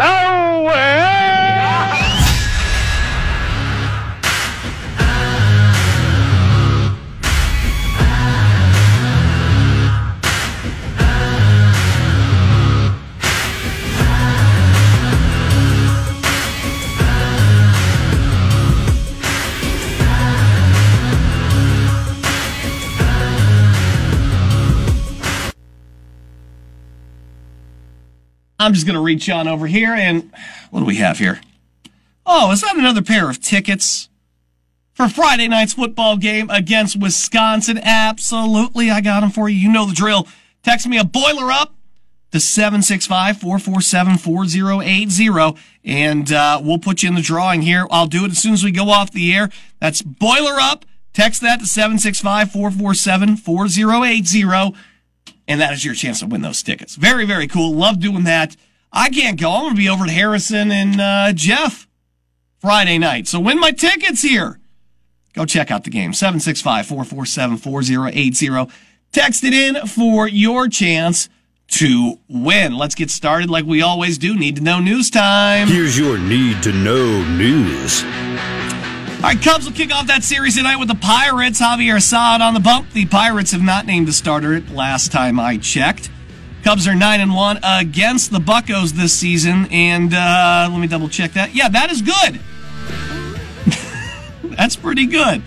so I'm just going to reach on over here and what do we have here? Oh, is that another pair of tickets for Friday night's football game against Wisconsin? Absolutely. I got them for you. You know the drill. Text me a boiler up to 765-447-4080 and uh, we'll put you in the drawing here. I'll do it as soon as we go off the air. That's boiler up. Text that to 765-447-4080 and that is your chance to win those tickets. Very, very cool. Love doing that. I can't go. I'm going to be over at Harrison and uh, Jeff Friday night. So win my tickets here. Go check out the game. 765-447-4080. Text it in for your chance to win. Let's get started like we always do. Need to know news time. Here's your need to know news. All right, Cubs will kick off that series tonight with the Pirates. Javier Assad on the bump. The Pirates have not named a starter last time I checked. Cubs are nine and one against the Buckos this season, and uh, let me double check that. Yeah, that is good. That's pretty good,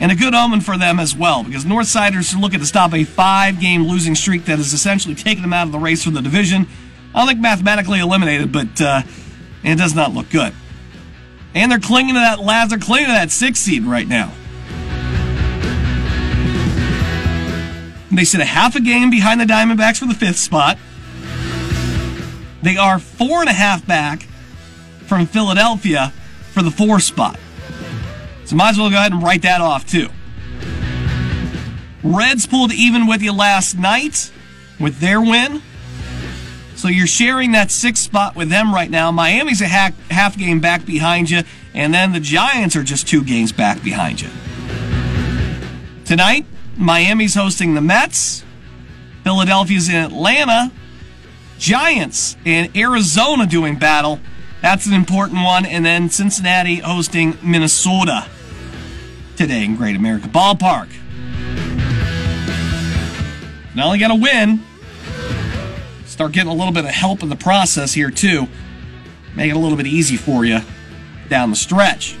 and a good omen for them as well, because Northsiders are looking to stop a five-game losing streak that has essentially taken them out of the race for the division. I think mathematically eliminated, but uh, it does not look good. And they're clinging to that last, they're clinging to that sixth seed right now. They sit a half a game behind the Diamondbacks for the fifth spot. They are four and a half back from Philadelphia for the fourth spot. So might as well go ahead and write that off too. Reds pulled even with you last night with their win. So you're sharing that sixth spot with them right now. Miami's a half, half game back behind you, and then the Giants are just two games back behind you. Tonight, Miami's hosting the Mets. Philadelphia's in Atlanta. Giants in Arizona doing battle. That's an important one. And then Cincinnati hosting Minnesota today in Great America Ballpark. Not only got to win, start getting a little bit of help in the process here too. Make it a little bit easy for you down the stretch.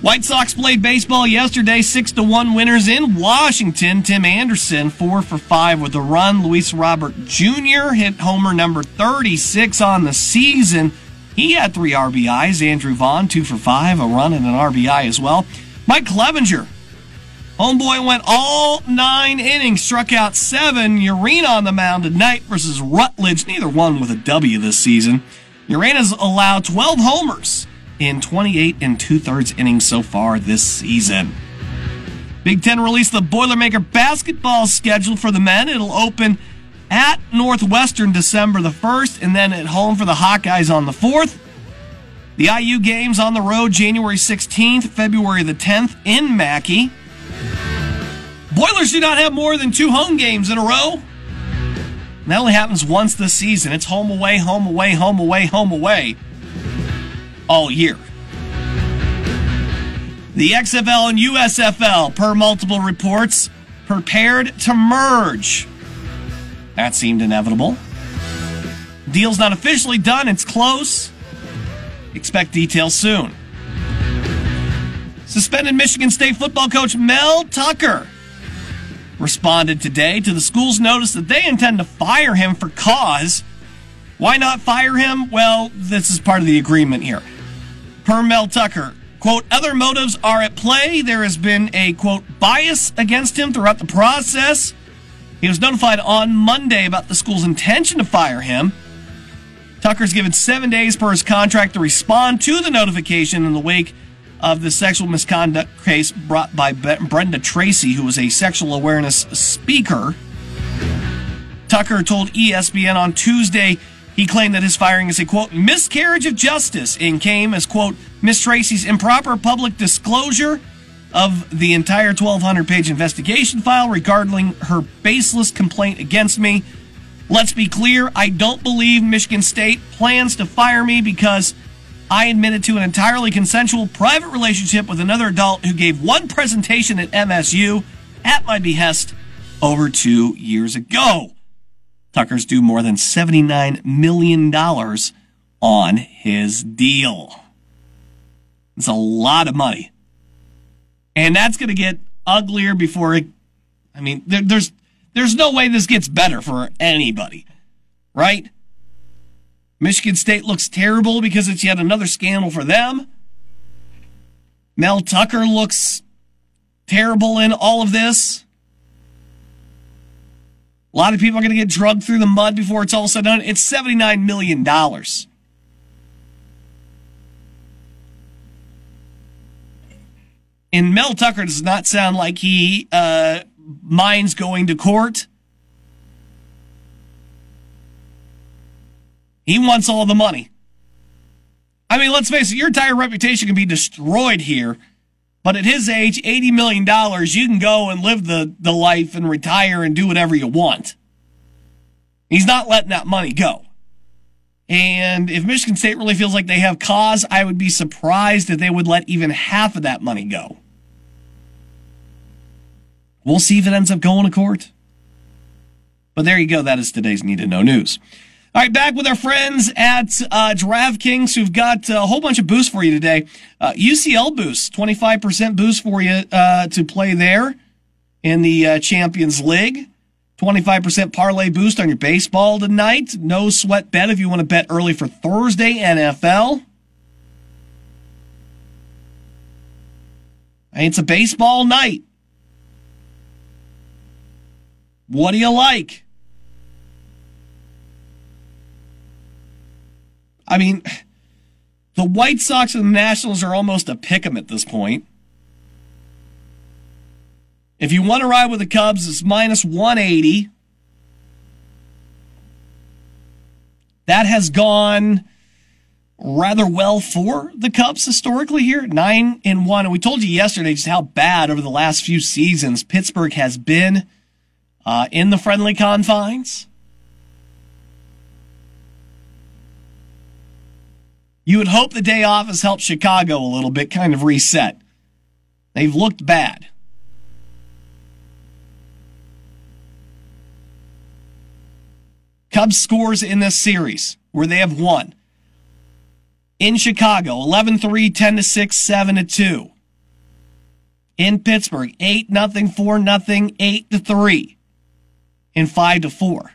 White Sox played baseball yesterday, six to one winners in Washington. Tim Anderson four for five with a run. Luis Robert Jr. hit homer number 36 on the season. He had three RBIs. Andrew Vaughn two for five, a run and an RBI as well. Mike Clevinger Homeboy went all nine innings, struck out seven. Urena on the mound tonight versus Rutledge, neither one with a W this season. Urena's allowed 12 homers in 28 and two thirds innings so far this season. Big Ten released the Boilermaker basketball schedule for the men. It'll open at Northwestern December the 1st and then at home for the Hawkeyes on the 4th. The IU games on the road January 16th, February the 10th in Mackey. Boilers do not have more than two home games in a row. That only happens once this season. It's home away, home away, home away, home away all year. The XFL and USFL, per multiple reports, prepared to merge. That seemed inevitable. Deal's not officially done, it's close. Expect details soon. Suspended Michigan State football coach Mel Tucker responded today to the school's notice that they intend to fire him for cause. Why not fire him? Well, this is part of the agreement here. Per Mel Tucker, quote, other motives are at play. There has been a, quote, bias against him throughout the process. He was notified on Monday about the school's intention to fire him. Tucker's given seven days per his contract to respond to the notification in the wake of the sexual misconduct case brought by Brenda Tracy, who was a sexual awareness speaker. Tucker told ESPN on Tuesday he claimed that his firing is a quote miscarriage of justice and came as quote Miss Tracy's improper public disclosure of the entire 1,200 page investigation file regarding her baseless complaint against me. Let's be clear, I don't believe Michigan State plans to fire me because I admitted to an entirely consensual private relationship with another adult who gave one presentation at MSU at my behest over two years ago. Tucker's due more than $79 million on his deal. It's a lot of money. And that's going to get uglier before it. I mean, there, there's there's no way this gets better for anybody, right? Michigan State looks terrible because it's yet another scandal for them. Mel Tucker looks terrible in all of this. A lot of people are going to get drugged through the mud before it's all said and done. It's $79 million. And Mel Tucker does not sound like he uh, minds going to court. He wants all the money. I mean, let's face it, your entire reputation can be destroyed here. But at his age, $80 million, you can go and live the, the life and retire and do whatever you want. He's not letting that money go. And if Michigan State really feels like they have cause, I would be surprised if they would let even half of that money go. We'll see if it ends up going to court. But there you go. That is today's Need to Know News. All right, back with our friends at uh, DraftKings who've got a whole bunch of boosts for you today. Uh, UCL boost, 25% boost for you uh, to play there in the uh, Champions League. 25% parlay boost on your baseball tonight. No sweat bet if you want to bet early for Thursday NFL. It's a baseball night. What do you like? I mean, the White Sox and the Nationals are almost a pick 'em at this point. If you want to ride with the Cubs, it's minus 180. That has gone rather well for the Cubs historically here, nine and one. And we told you yesterday just how bad over the last few seasons Pittsburgh has been uh, in the friendly confines. You would hope the day off has helped Chicago a little bit, kind of reset. They've looked bad. Cubs scores in this series where they have won. In Chicago, 11 3, 10 6, 7 2. In Pittsburgh, 8 0, 4 0, 8 3 and 5 to 4.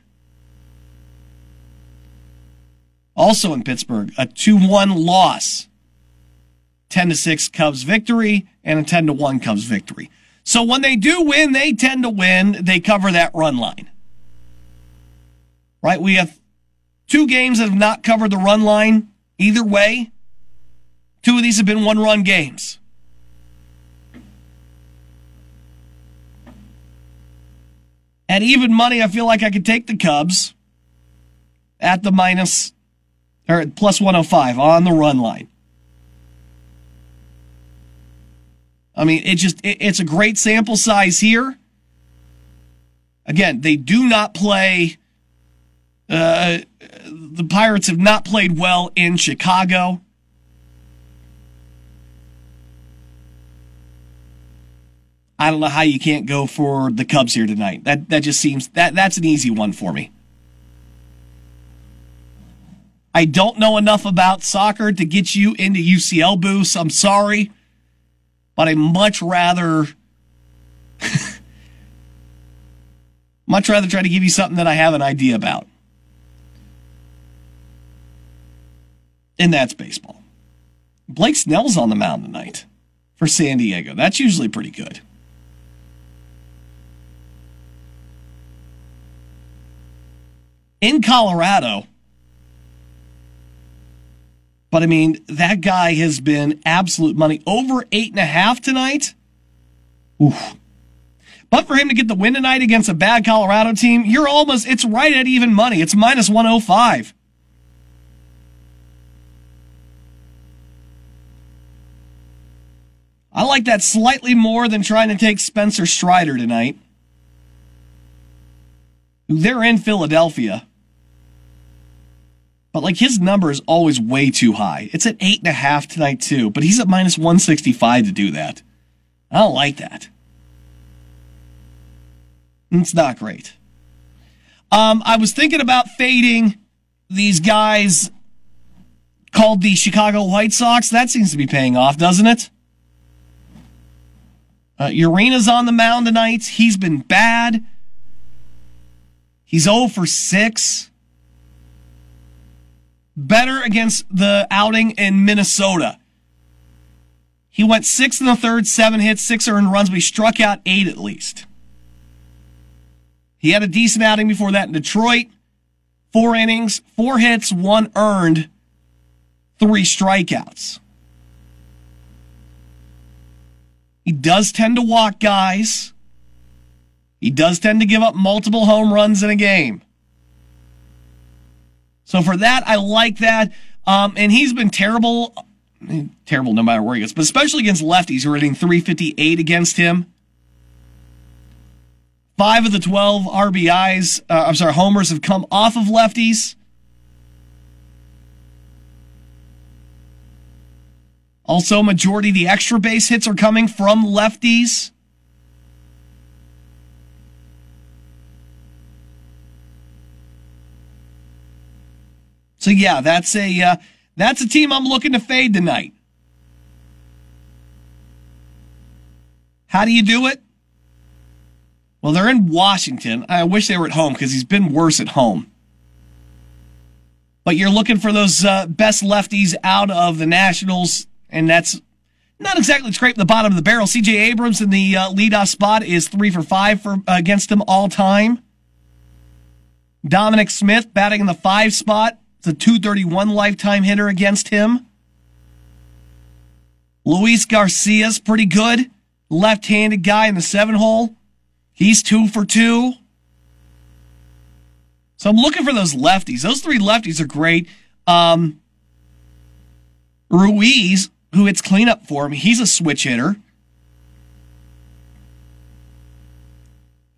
Also in Pittsburgh, a 2-1 loss. 10 to 6 Cubs victory and a 10 to 1 Cubs victory. So when they do win, they tend to win. They cover that run line. Right? We have two games that have not covered the run line either way. Two of these have been one run games. At even money, I feel like I could take the Cubs at the minus or plus 105 on the run line. I mean, it just it, it's a great sample size here. Again, they do not play uh, the Pirates have not played well in Chicago. I don't know how you can't go for the Cubs here tonight. That that just seems that that's an easy one for me. I don't know enough about soccer to get you into UCL boosts. I'm sorry, but I much rather much rather try to give you something that I have an idea about. And that's baseball. Blake Snell's on the mound tonight for San Diego. That's usually pretty good. in Colorado, But I mean, that guy has been absolute money. Over eight and a half tonight. Oof. But for him to get the win tonight against a bad Colorado team, you're almost, it's right at even money. It's minus 105. I like that slightly more than trying to take Spencer Strider tonight. They're in Philadelphia. But like his number is always way too high. It's at eight and a half tonight too, but he's at minus 165 to do that. I don't like that. It's not great. Um, I was thinking about fading these guys called the Chicago White Sox. That seems to be paying off, doesn't it? Uh, Urena's on the mound tonight. He's been bad. He's 0 for 6. Better against the outing in Minnesota. He went six in the third, seven hits, six earned runs, but he struck out eight at least. He had a decent outing before that in Detroit. Four innings, four hits, one earned, three strikeouts. He does tend to walk guys. He does tend to give up multiple home runs in a game. So for that, I like that. Um, and he's been terrible, terrible no matter where he goes, but especially against lefties who are hitting 358 against him. Five of the 12 RBIs, uh, I'm sorry, homers have come off of lefties. Also, majority of the extra base hits are coming from lefties. So yeah, that's a uh, that's a team I'm looking to fade tonight. How do you do it? Well, they're in Washington. I wish they were at home because he's been worse at home. But you're looking for those uh, best lefties out of the Nationals, and that's not exactly scraping the bottom of the barrel. C.J. Abrams in the uh, leadoff spot is three for five for against him all time. Dominic Smith batting in the five spot. A 231 lifetime hitter against him. Luis Garcia's pretty good. Left handed guy in the seven hole. He's two for two. So I'm looking for those lefties. Those three lefties are great. Um, Ruiz, who hits cleanup for him, he's a switch hitter.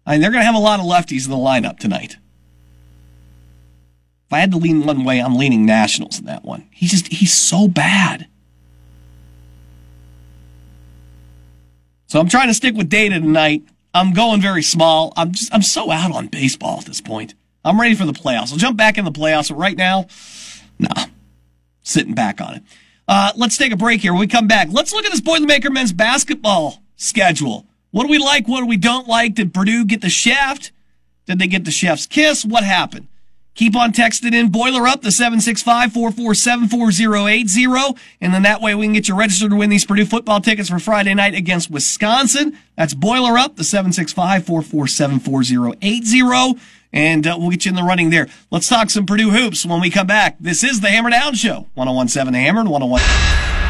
I mean, they're going to have a lot of lefties in the lineup tonight. If I had to lean one way, I'm leaning Nationals in that one. He's just, he's so bad. So I'm trying to stick with data tonight. I'm going very small. I'm just, I'm so out on baseball at this point. I'm ready for the playoffs. I'll jump back in the playoffs, but right now, nah, sitting back on it. Uh, let's take a break here. When we come back, let's look at this Boilermaker men's basketball schedule. What do we like? What do we don't like? Did Purdue get the shaft? Did they get the chef's kiss? What happened? Keep on texting in Boiler Up, the 765-447-4080. And then that way we can get you registered to win these Purdue football tickets for Friday night against Wisconsin. That's Boiler Up, the 765-447-4080. And uh, we'll get you in the running there. Let's talk some Purdue hoops when we come back. This is the Hammer Down Show. 1017 The Hammer and 101.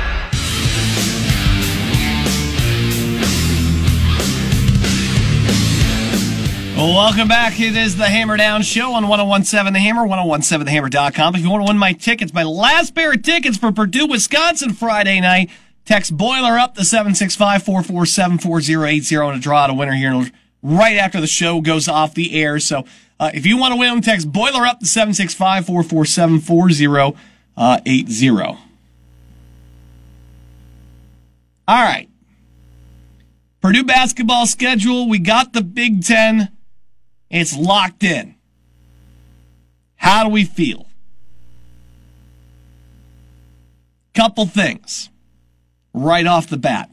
Welcome back. It is the Hammer Down Show on 1017 The Hammer, 1017thehammer.com. If you want to win my tickets, my last pair of tickets for Purdue, Wisconsin Friday night, text Boiler up the 765 447 4080 and a draw to winner here right after the show goes off the air. So uh, if you want to win text Boiler up the 765 447 4080. All right. Purdue basketball schedule. We got the Big Ten. It's locked in. How do we feel? Couple things right off the bat.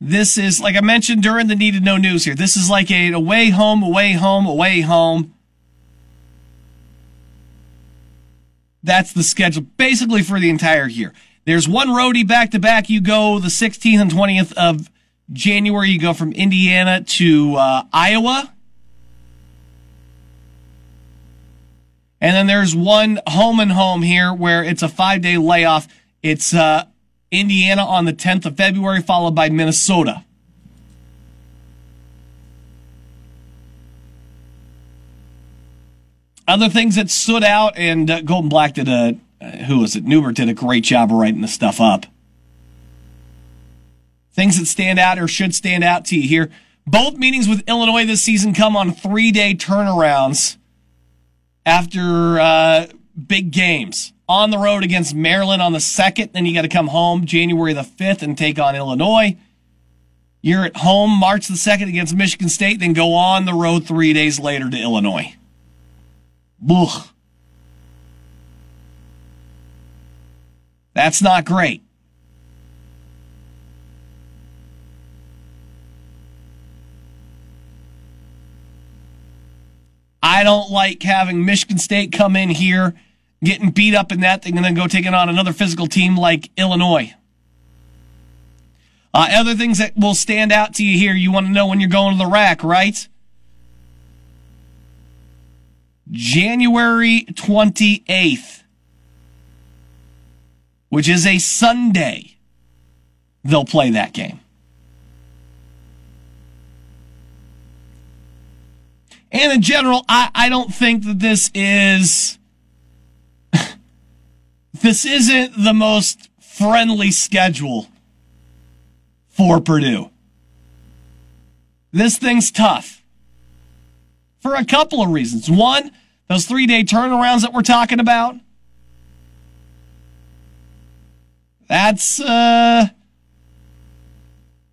This is, like I mentioned during the need to know news here, this is like a away home, away home, away home. That's the schedule basically for the entire year. There's one roadie back to back. You go the 16th and 20th of January. You go from Indiana to uh, Iowa. And then there's one home and home here where it's a five day layoff It's uh, Indiana on the 10th of February, followed by Minnesota. Other things that stood out, and uh, Gold and Black did a, uh, who was it? Neubert did a great job of writing the stuff up. Things that stand out or should stand out to you here. Both meetings with Illinois this season come on three day turnarounds after uh, big games. On the road against Maryland on the 2nd, then you got to come home January the 5th and take on Illinois. You're at home March the 2nd against Michigan State, then go on the road three days later to Illinois. Ugh. That's not great. I don't like having Michigan State come in here, getting beat up in that thing, and then go taking on another physical team like Illinois. Uh, other things that will stand out to you here, you want to know when you're going to the rack, right? January 28th, which is a Sunday, they'll play that game. And in general, I, I don't think that this is, this isn't the most friendly schedule for Purdue. This thing's tough for a couple of reasons. One, those three day turnarounds that we're talking about. That's, uh,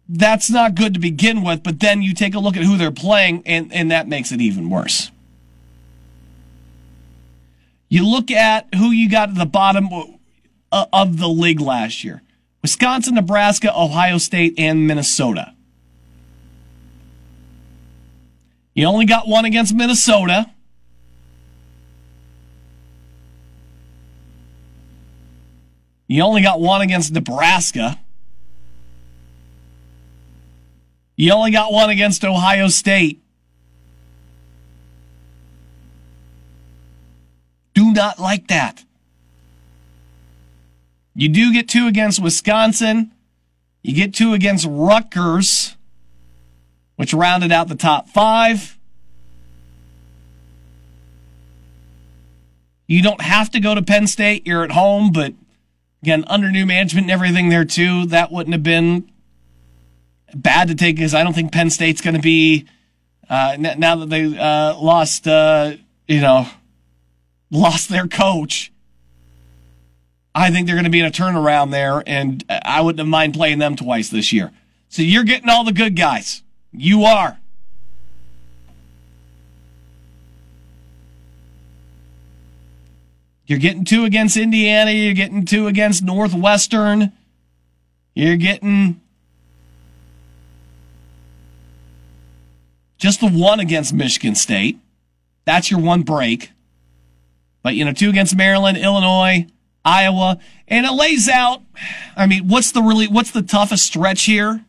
that's not good to begin with, but then you take a look at who they're playing, and, and that makes it even worse. You look at who you got at the bottom uh, of the league last year Wisconsin, Nebraska, Ohio State, and Minnesota. You only got one against Minnesota. You only got one against Nebraska. You only got one against Ohio State. Do not like that. You do get two against Wisconsin. You get two against Rutgers, which rounded out the top five. You don't have to go to Penn State. You're at home, but again, under new management and everything there too, that wouldn't have been bad to take because I don't think Penn State's going to be uh, now that they uh, lost, uh, you know, lost their coach. I think they're going to be in a turnaround there, and I wouldn't mind playing them twice this year. So you're getting all the good guys. You are. You're getting two against Indiana. You're getting two against Northwestern. You're getting Just the one against Michigan State. That's your one break. But, you know, two against Maryland, Illinois, Iowa. And it lays out, I mean, what's the really, what's the toughest stretch here?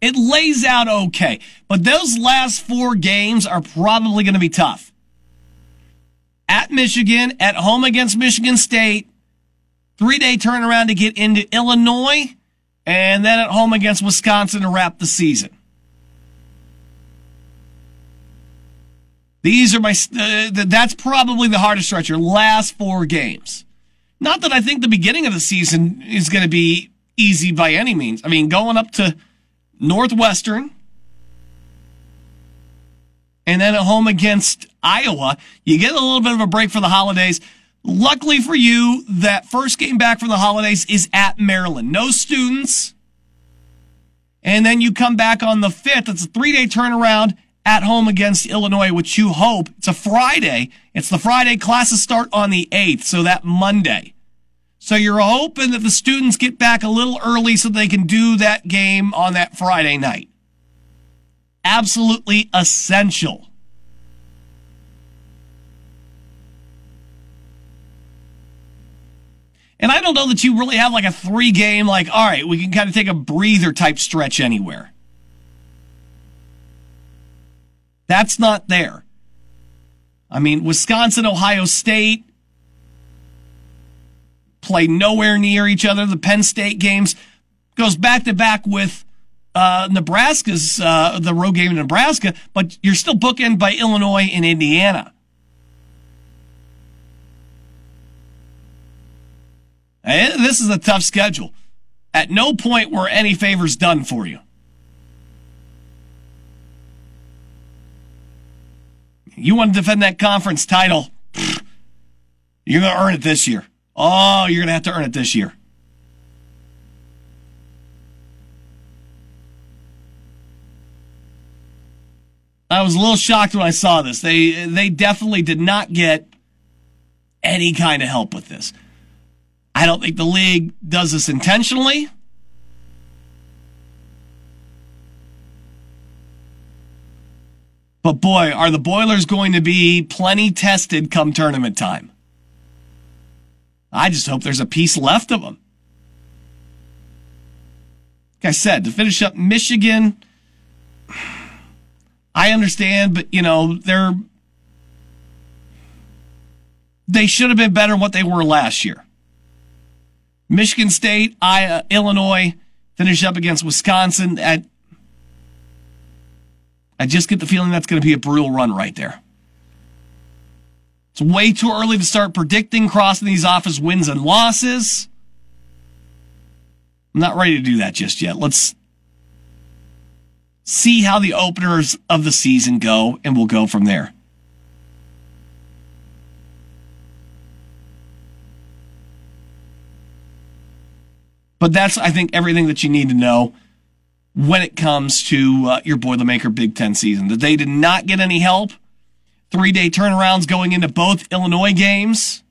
It lays out okay. But those last four games are probably going to be tough. At Michigan, at home against Michigan State, three day turnaround to get into Illinois and then at home against Wisconsin to wrap the season. These are my, uh, that's probably the hardest stretch, your last four games. Not that I think the beginning of the season is going to be easy by any means. I mean, going up to Northwestern and then at home against Iowa, you get a little bit of a break for the holidays. Luckily for you, that first game back from the holidays is at Maryland. No students. And then you come back on the 5th. It's a three day turnaround at home against Illinois, which you hope it's a Friday. It's the Friday classes start on the 8th, so that Monday. So you're hoping that the students get back a little early so they can do that game on that Friday night. Absolutely essential. And I don't know that you really have like a three game, like, all right, we can kind of take a breather type stretch anywhere. That's not there. I mean, Wisconsin, Ohio State, play nowhere near each other. The Penn State games goes back to back with uh, Nebraska's uh, the road game in Nebraska, but you're still bookend by Illinois and Indiana. And this is a tough schedule. At no point were any favors done for you. You want to defend that conference title? You're going to earn it this year. Oh, you're going to have to earn it this year. I was a little shocked when I saw this. They they definitely did not get any kind of help with this. I don't think the league does this intentionally. But boy, are the Boilers going to be plenty tested come tournament time. I just hope there's a piece left of them. Like I said, to finish up Michigan, I understand, but you know, they're they should have been better than what they were last year. Michigan State, I, uh, Illinois finish up against Wisconsin. At, I just get the feeling that's going to be a brutal run right there. It's way too early to start predicting crossing these off as wins and losses. I'm not ready to do that just yet. Let's see how the openers of the season go, and we'll go from there. But that's, I think, everything that you need to know when it comes to uh, your Boilermaker Big Ten season. That they did not get any help. Three day turnarounds going into both Illinois games.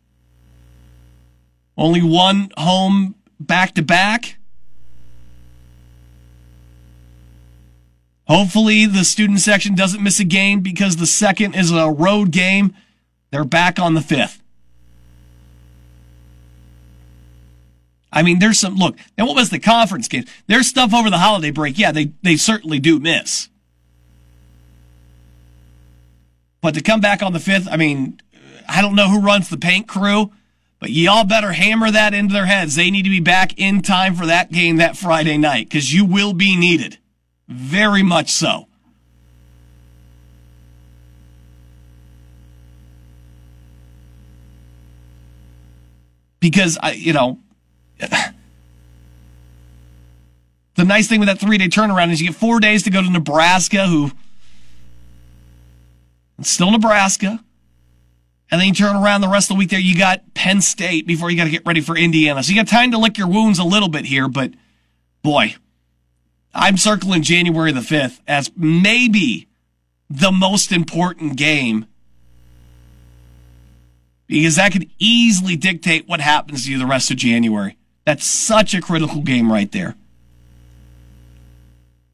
Only one home back to back. Hopefully, the student section doesn't miss a game because the second is a road game. They're back on the fifth. I mean, there's some look. And what was the conference game? There's stuff over the holiday break. Yeah, they they certainly do miss. But to come back on the fifth, I mean, I don't know who runs the paint crew, but y'all better hammer that into their heads. They need to be back in time for that game that Friday night because you will be needed, very much so. Because I, you know the nice thing with that three day turnaround is you get four days to go to Nebraska, who it's still Nebraska. And then you turn around the rest of the week there, you got Penn State before you got to get ready for Indiana. So you got time to lick your wounds a little bit here, but boy, I'm circling January the 5th as maybe the most important game because that could easily dictate what happens to you the rest of January. That's such a critical game right there.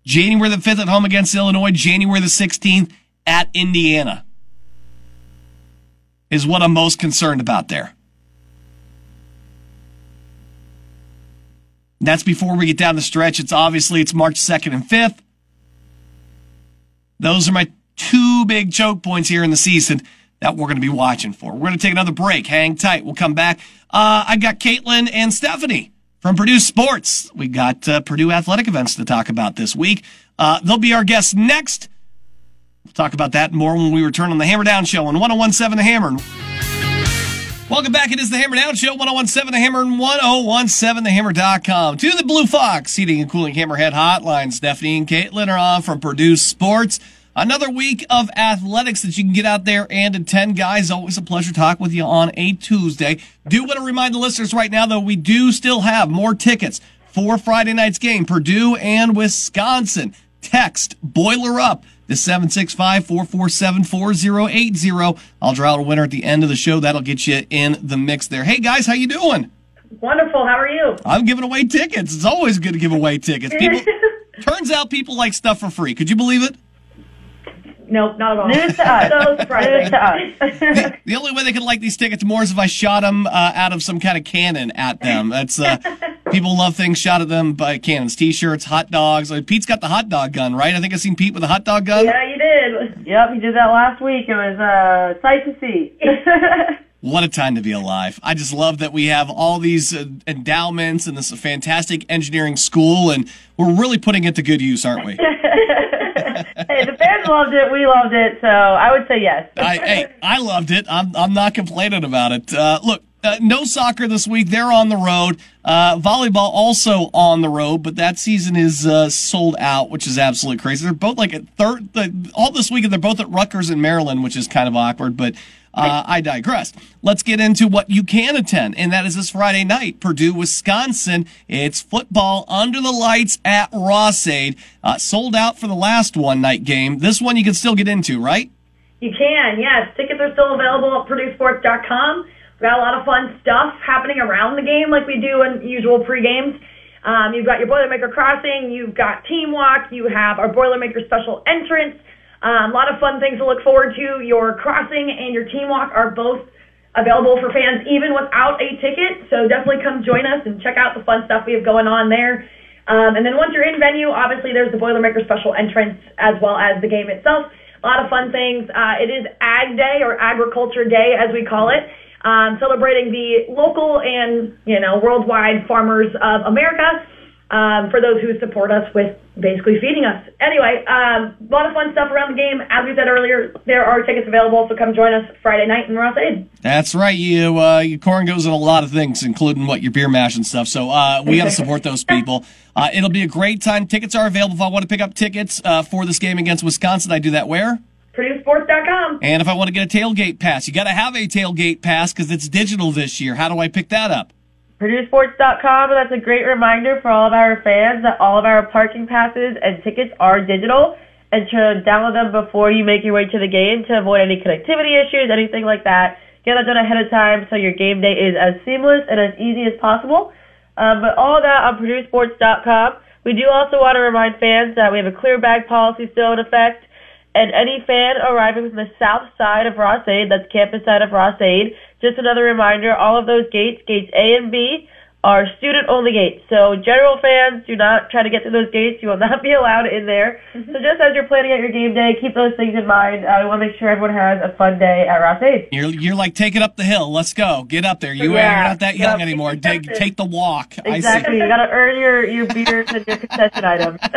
January the 5th at home against Illinois, January the 16th at Indiana is what I'm most concerned about there. That's before we get down the stretch. It's obviously it's March 2nd and 5th. Those are my two big choke points here in the season that we're going to be watching for. We're going to take another break. Hang tight. We'll come back. Uh, I got Caitlin and Stephanie from Purdue Sports. We got uh, Purdue athletic events to talk about this week. Uh, they'll be our guests next. We'll talk about that more when we return on the Hammer Down Show on 1017 The Hammer. Welcome back. It is the Hammer Down Show, 1017 The Hammer and 1017TheHammer.com. To the Blue Fox Heating and Cooling Hammerhead Hotline. Stephanie and Caitlin are on from Purdue Sports. Another week of athletics that you can get out there and attend, guys. Always a pleasure to talk with you on a Tuesday. Do want to remind the listeners right now, though, we do still have more tickets for Friday night's game, Purdue and Wisconsin. Text Boiler Up to 765-447-4080. I'll draw out a winner at the end of the show. That'll get you in the mix there. Hey guys, how you doing? Wonderful. How are you? I'm giving away tickets. It's always good to give away tickets. People turns out people like stuff for free. Could you believe it? Nope, not at all. News to us. So. News to us. The, the only way they could like these tickets more is if I shot them uh, out of some kind of cannon at them. That's uh, people love things shot at them by cannons, t-shirts, hot dogs. Like, Pete's got the hot dog gun, right? I think I've seen Pete with a hot dog gun. yeah, you did. Yep, he did that last week. It was uh, sight to see. What a time to be alive. I just love that we have all these uh, endowments and this fantastic engineering school, and we're really putting it to good use, aren't we? Hey, the fans loved it. We loved it. So I would say yes. I, hey, I loved it. I'm, I'm not complaining about it. Uh, look, uh, no soccer this week. They're on the road. Uh, volleyball also on the road, but that season is uh, sold out, which is absolutely crazy. They're both like at third, all this weekend. They're both at Rutgers in Maryland, which is kind of awkward, but uh, I digress. Let's get into what you can attend, and that is this Friday night, Purdue, Wisconsin. It's football under the lights at Ross-Ade. Uh, sold out for the last one night game. This one you can still get into, right? You can, yes. Tickets are still available at PurdueSports.com. We've got a lot of fun stuff happening around the game, like we do in usual pre-games. Um, you've got your Boilermaker Crossing, you've got Team Walk, you have our Boilermaker Special Entrance. Um, a lot of fun things to look forward to. Your crossing and your team walk are both available for fans even without a ticket. So definitely come join us and check out the fun stuff we have going on there. Um, and then once you're in venue, obviously there's the Boilermaker special entrance as well as the game itself. A lot of fun things. Uh, it is Ag Day or Agriculture Day as we call it, um, celebrating the local and you know worldwide farmers of America um, for those who support us with basically feeding us. Anyway, um, a lot of fun stuff around the game. As we said earlier, there are tickets available, so come join us Friday night in Ross-Ade. That's right. You, uh, your corn goes in a lot of things, including what your beer mash and stuff. So uh, we got to support those people. Uh, it'll be a great time. Tickets are available if I want to pick up tickets uh, for this game against Wisconsin. I do that where? PurdueSports.com. And if I want to get a tailgate pass, you got to have a tailgate pass because it's digital this year. How do I pick that up? PurdueSports.com, and that's a great reminder for all of our fans that all of our parking passes and tickets are digital, and to download them before you make your way to the game to avoid any connectivity issues, anything like that. Get that done ahead of time so your game day is as seamless and as easy as possible. Um, but all that on PurdueSports.com. We do also want to remind fans that we have a clear bag policy still in effect, and any fan arriving from the south side of Ross-Ade, that's campus side of Ross-Ade, just another reminder, all of those gates, gates A and B, are student only gates. So general fans do not try to get through those gates. You will not be allowed in there. Mm-hmm. So just as you're planning out your game day, keep those things in mind. I want to make sure everyone has a fun day at Ross-Ade. You're you're like take it up the hill. Let's go. Get up there. You yeah, are not that young yep. anymore. Take take the walk. Exactly. You got to earn your your beers and your concession items.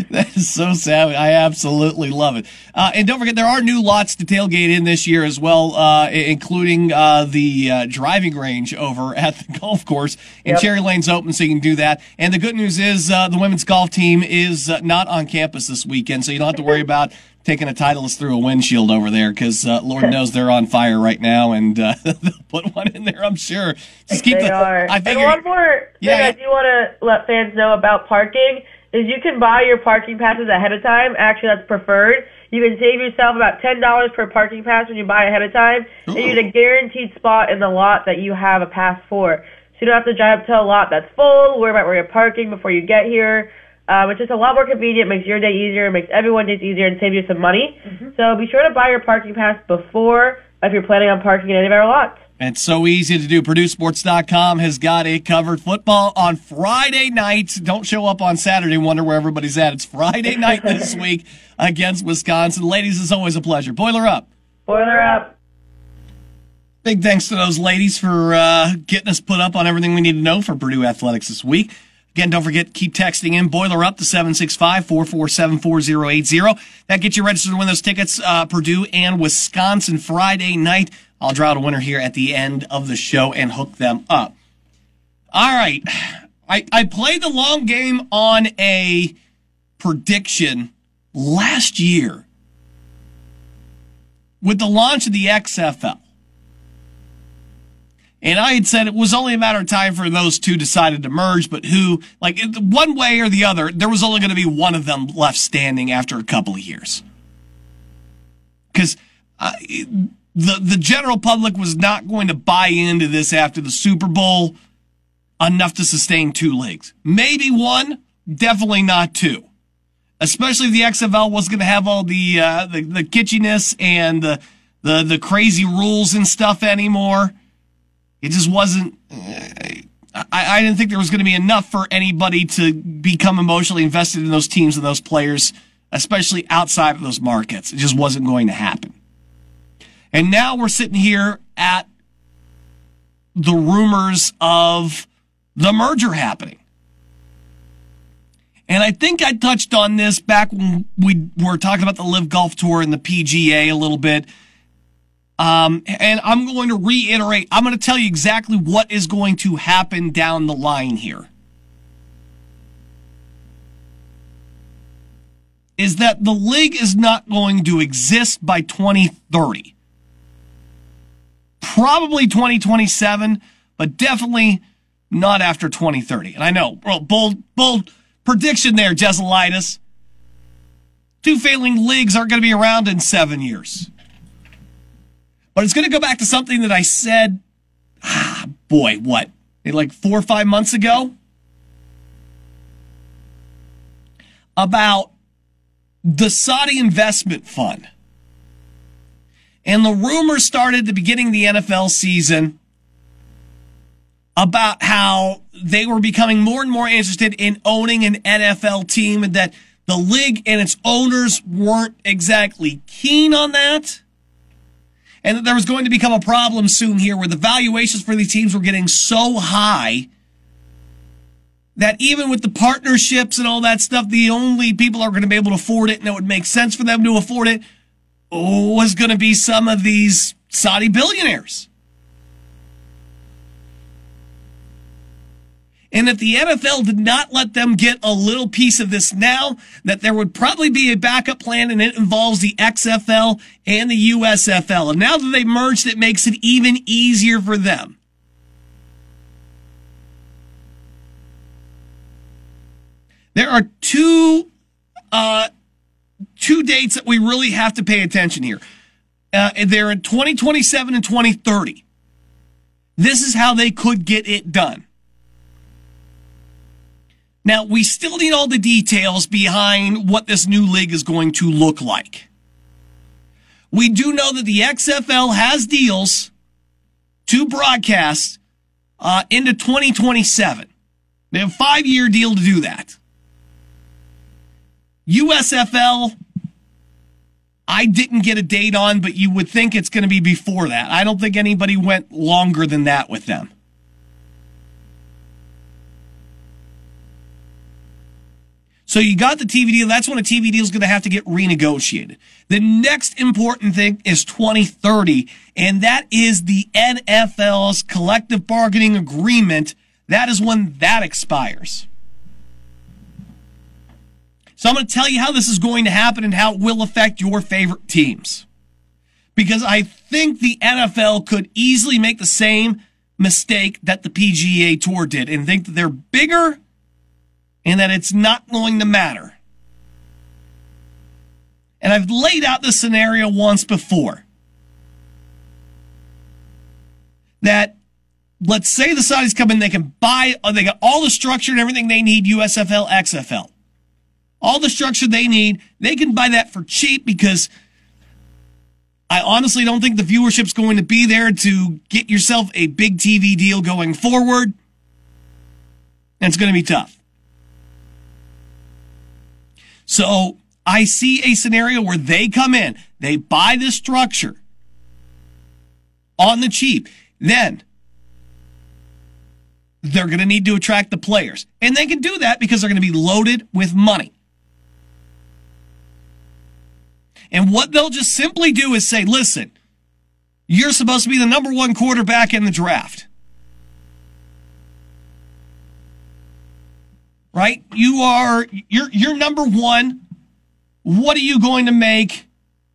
that is so savvy. I absolutely love it. Uh, and don't forget there are new lots to tailgate in this year as well, uh, including uh, the uh, driving range over at the golf course course, and yep. Cherry Lane's open, so you can do that. And the good news is uh, the women's golf team is uh, not on campus this weekend, so you don't have to worry about taking a Titleist through a windshield over there because uh, Lord knows they're on fire right now, and uh, they'll put one in there. I'm sure. Just keep they the, are. I think. And one more yeah, thing I do want to let fans know about parking is you can buy your parking passes ahead of time. Actually, that's preferred. You can save yourself about ten dollars per parking pass when you buy ahead of time, Ooh. and you get a guaranteed spot in the lot that you have a pass for you don't have to drive up to a lot that's full, worry about where you're parking before you get here. Um, it's just a lot more convenient, makes your day easier, makes everyone's days easier, and saves you some money. Mm-hmm. So be sure to buy your parking pass before if you're planning on parking in any of our lots. It's so easy to do. PurdueSports.com has got it covered. Football on Friday nights. Don't show up on Saturday and wonder where everybody's at. It's Friday night this week against Wisconsin. Ladies, it's always a pleasure. Boiler up. Boiler up. Big thanks to those ladies for uh, getting us put up on everything we need to know for Purdue athletics this week. Again, don't forget, keep texting in Boiler Up to 765 447 4080. That gets you registered to win those tickets, uh, Purdue and Wisconsin Friday night. I'll draw out a winner here at the end of the show and hook them up. All right. I, I played the long game on a prediction last year with the launch of the XFL. And I had said it was only a matter of time for those two decided to merge, but who, like, one way or the other, there was only going to be one of them left standing after a couple of years. Because uh, the, the general public was not going to buy into this after the Super Bowl enough to sustain two leagues. Maybe one, definitely not two. Especially the XFL was going to have all the, uh, the, the kitschiness and the, the, the crazy rules and stuff anymore it just wasn't. I, I didn't think there was going to be enough for anybody to become emotionally invested in those teams and those players, especially outside of those markets. It just wasn't going to happen. And now we're sitting here at the rumors of the merger happening. And I think I touched on this back when we were talking about the Live Golf Tour and the PGA a little bit. Um, and I'm going to reiterate, I'm going to tell you exactly what is going to happen down the line here. Is that the league is not going to exist by 2030. Probably 2027, but definitely not after 2030. And I know, bold, bold prediction there, Jeselitis. Two failing leagues aren't going to be around in seven years. But it's going to go back to something that I said, ah, boy, what, like four or five months ago? About the Saudi investment fund. And the rumors started at the beginning of the NFL season about how they were becoming more and more interested in owning an NFL team and that the league and its owners weren't exactly keen on that. And that there was going to become a problem soon here where the valuations for these teams were getting so high that even with the partnerships and all that stuff, the only people are going to be able to afford it and it would make sense for them to afford it was going to be some of these Saudi billionaires. And if the NFL did not let them get a little piece of this now, that there would probably be a backup plan and it involves the XFL and the USFL. And now that they merged, it makes it even easier for them. There are two, uh, two dates that we really have to pay attention here. Uh, they're in 2027 and 2030. This is how they could get it done. Now, we still need all the details behind what this new league is going to look like. We do know that the XFL has deals to broadcast uh, into 2027. They have a five year deal to do that. USFL, I didn't get a date on, but you would think it's going to be before that. I don't think anybody went longer than that with them. So you got the TV deal. That's when a TV deal is going to have to get renegotiated. The next important thing is 2030, and that is the NFL's collective bargaining agreement. That is when that expires. So I'm going to tell you how this is going to happen and how it will affect your favorite teams. Because I think the NFL could easily make the same mistake that the PGA Tour did and think that they're bigger and that it's not going to matter. And I've laid out this scenario once before. That let's say the Saudis come in, they can buy, uh, they got all the structure and everything they need, USFL, XFL. All the structure they need, they can buy that for cheap because I honestly don't think the viewership's going to be there to get yourself a big TV deal going forward. And it's going to be tough. So I see a scenario where they come in, they buy this structure on the cheap. Then they're going to need to attract the players. And they can do that because they're going to be loaded with money. And what they'll just simply do is say, listen, you're supposed to be the number one quarterback in the draft. Right? You are you're you're number one. What are you going to make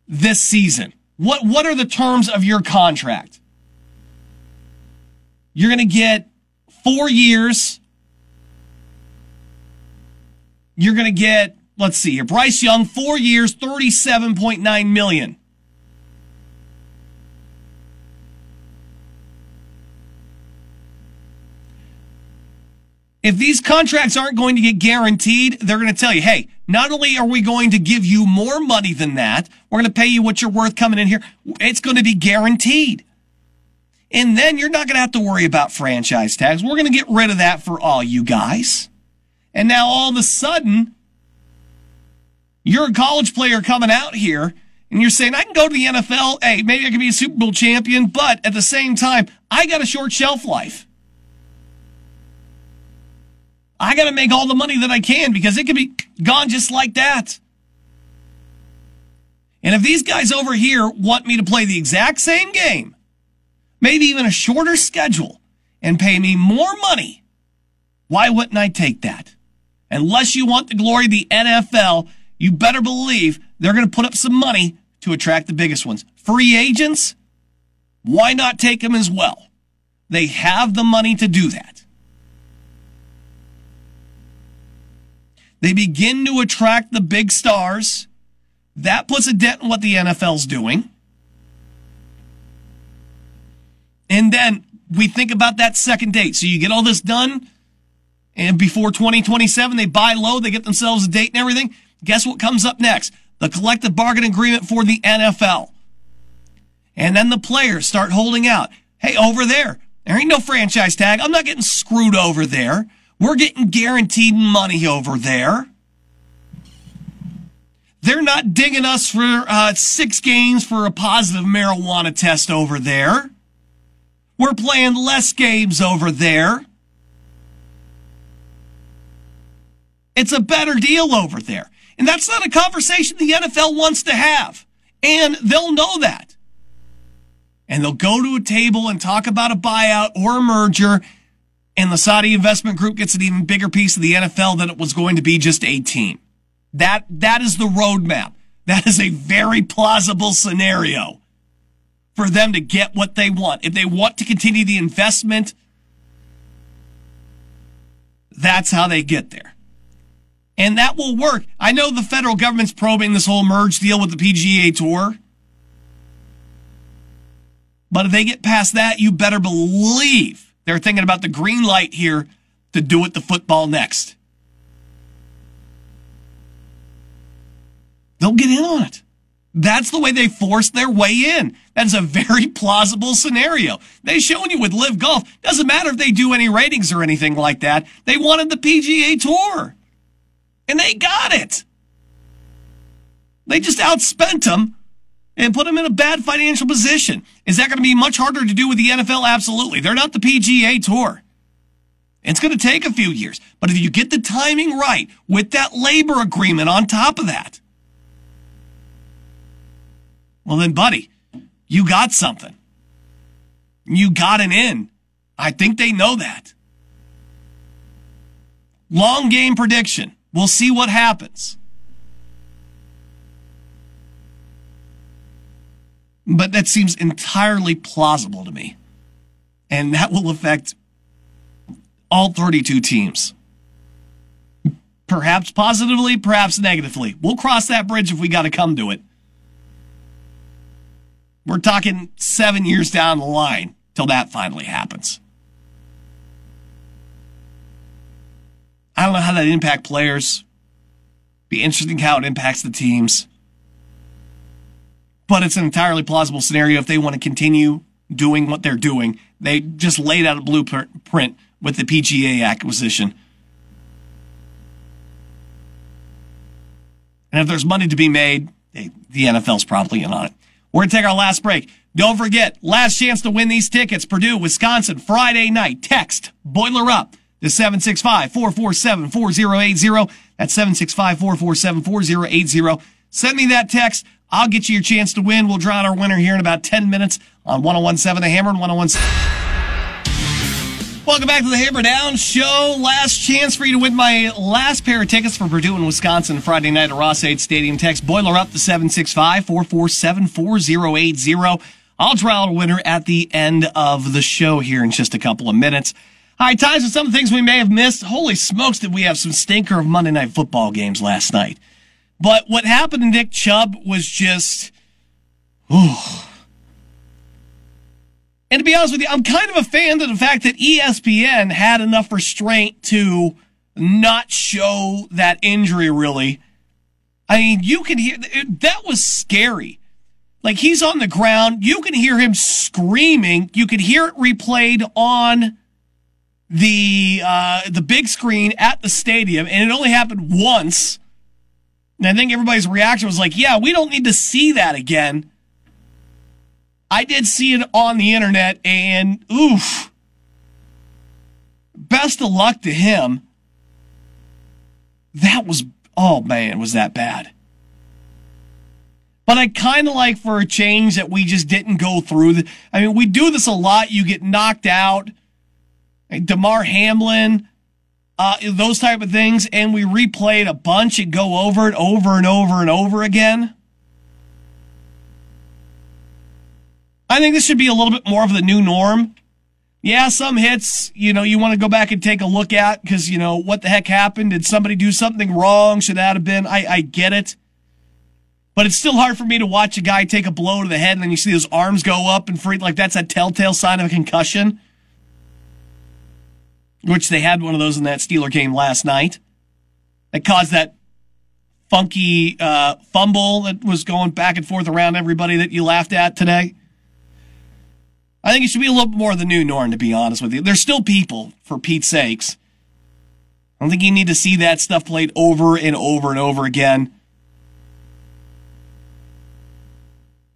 this season? What what are the terms of your contract? You're going to get four years. You're going to get let's see here, Bryce Young, four years, thirty-seven point nine million. If these contracts aren't going to get guaranteed, they're going to tell you, hey, not only are we going to give you more money than that, we're going to pay you what you're worth coming in here. It's going to be guaranteed. And then you're not going to have to worry about franchise tags. We're going to get rid of that for all you guys. And now all of a sudden, you're a college player coming out here and you're saying, I can go to the NFL, hey, maybe I can be a Super Bowl champion, but at the same time, I got a short shelf life. I got to make all the money that I can because it could be gone just like that. And if these guys over here want me to play the exact same game, maybe even a shorter schedule, and pay me more money, why wouldn't I take that? Unless you want the glory of the NFL, you better believe they're going to put up some money to attract the biggest ones. Free agents, why not take them as well? They have the money to do that. They begin to attract the big stars. That puts a dent in what the NFL's doing. And then we think about that second date. So you get all this done, and before 2027, they buy low, they get themselves a date and everything. Guess what comes up next? The collective bargaining agreement for the NFL. And then the players start holding out. Hey, over there, there ain't no franchise tag. I'm not getting screwed over there. We're getting guaranteed money over there. They're not digging us for uh, six games for a positive marijuana test over there. We're playing less games over there. It's a better deal over there. And that's not a conversation the NFL wants to have. And they'll know that. And they'll go to a table and talk about a buyout or a merger. And the Saudi investment group gets an even bigger piece of the NFL than it was going to be just a team. That, that is the roadmap. That is a very plausible scenario for them to get what they want. If they want to continue the investment, that's how they get there. And that will work. I know the federal government's probing this whole merge deal with the PGA Tour. But if they get past that, you better believe they're thinking about the green light here to do it the football next. They'll get in on it. That's the way they force their way in. That's a very plausible scenario. They've shown you with LIV Golf. Doesn't matter if they do any ratings or anything like that. They wanted the PGA Tour. And they got it. They just outspent them and put them in a bad financial position. Is that going to be much harder to do with the NFL? Absolutely. They're not the PGA Tour. It's going to take a few years. But if you get the timing right with that labor agreement on top of that, well, then, buddy, you got something. You got an in. I think they know that. Long game prediction. We'll see what happens. But that seems entirely plausible to me. And that will affect all 32 teams. Perhaps positively, perhaps negatively. We'll cross that bridge if we got to come to it. We're talking seven years down the line till that finally happens. I don't know how that impact players. Be interesting how it impacts the teams. But it's an entirely plausible scenario if they want to continue doing what they're doing. They just laid out a blueprint with the PGA acquisition. And if there's money to be made, they, the NFL's probably in on it. We're going to take our last break. Don't forget, last chance to win these tickets. Purdue, Wisconsin, Friday night. Text Boiler Up to 765-447-4080. That's 765-447-4080. Send me that text. I'll get you your chance to win. We'll draw out our winner here in about 10 minutes on 1017 The Hammer and 1017. Welcome back to the Hammer Down Show. Last chance for you to win my last pair of tickets for Purdue and Wisconsin Friday night at Ross-Ade Stadium. Text Boiler up to 765-447-4080. I'll draw out a winner at the end of the show here in just a couple of minutes. All right, times with some things we may have missed. Holy smokes, did we have some stinker of Monday night football games last night. But what happened to Nick Chubb was just, ooh, and to be honest with you, I'm kind of a fan of the fact that ESPN had enough restraint to not show that injury really. I mean, you can hear that was scary. Like he's on the ground, you can hear him screaming. You could hear it replayed on the uh, the big screen at the stadium, and it only happened once. And I think everybody's reaction was like, yeah, we don't need to see that again. I did see it on the internet, and oof. Best of luck to him. That was, oh man, was that bad. But I kind of like for a change that we just didn't go through. The, I mean, we do this a lot. You get knocked out. Damar Hamlin, uh, those type of things, and we replay it a bunch and go over it over and over and over again. I think this should be a little bit more of the new norm. Yeah, some hits, you know, you want to go back and take a look at because, you know, what the heck happened? Did somebody do something wrong? Should that have been? I, I get it. But it's still hard for me to watch a guy take a blow to the head and then you see his arms go up and freak like that's a telltale sign of a concussion. Which they had one of those in that Steeler game last night. That caused that funky uh, fumble that was going back and forth around everybody that you laughed at today. I think it should be a little more of the new norm, to be honest with you. There's still people, for Pete's sakes. I don't think you need to see that stuff played over and over and over again.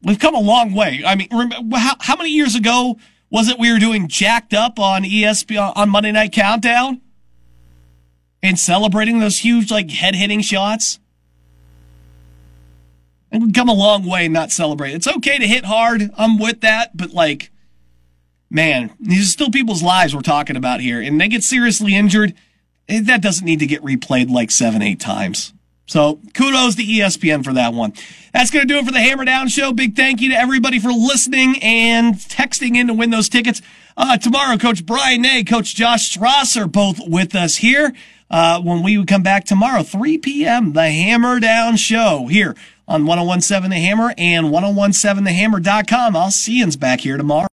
We've come a long way. I mean, how, how many years ago was it we were doing jacked up on ESPN on Monday Night Countdown and celebrating those huge like head hitting shots? And we've come a long way not celebrate. It's okay to hit hard. I'm with that, but like man, these are still people's lives we're talking about here, and they get seriously injured. Eh, that doesn't need to get replayed like seven, eight times. So kudos to ESPN for that one. That's going to do it for the Hammer Down Show. Big thank you to everybody for listening and texting in to win those tickets. Uh, tomorrow, Coach Brian Nay, Coach Josh Strauss are both with us here. Uh, when we come back tomorrow, 3 p.m., the Hammer Down Show here on 1017 The Hammer and 1017thehammer.com. I'll see you back here tomorrow.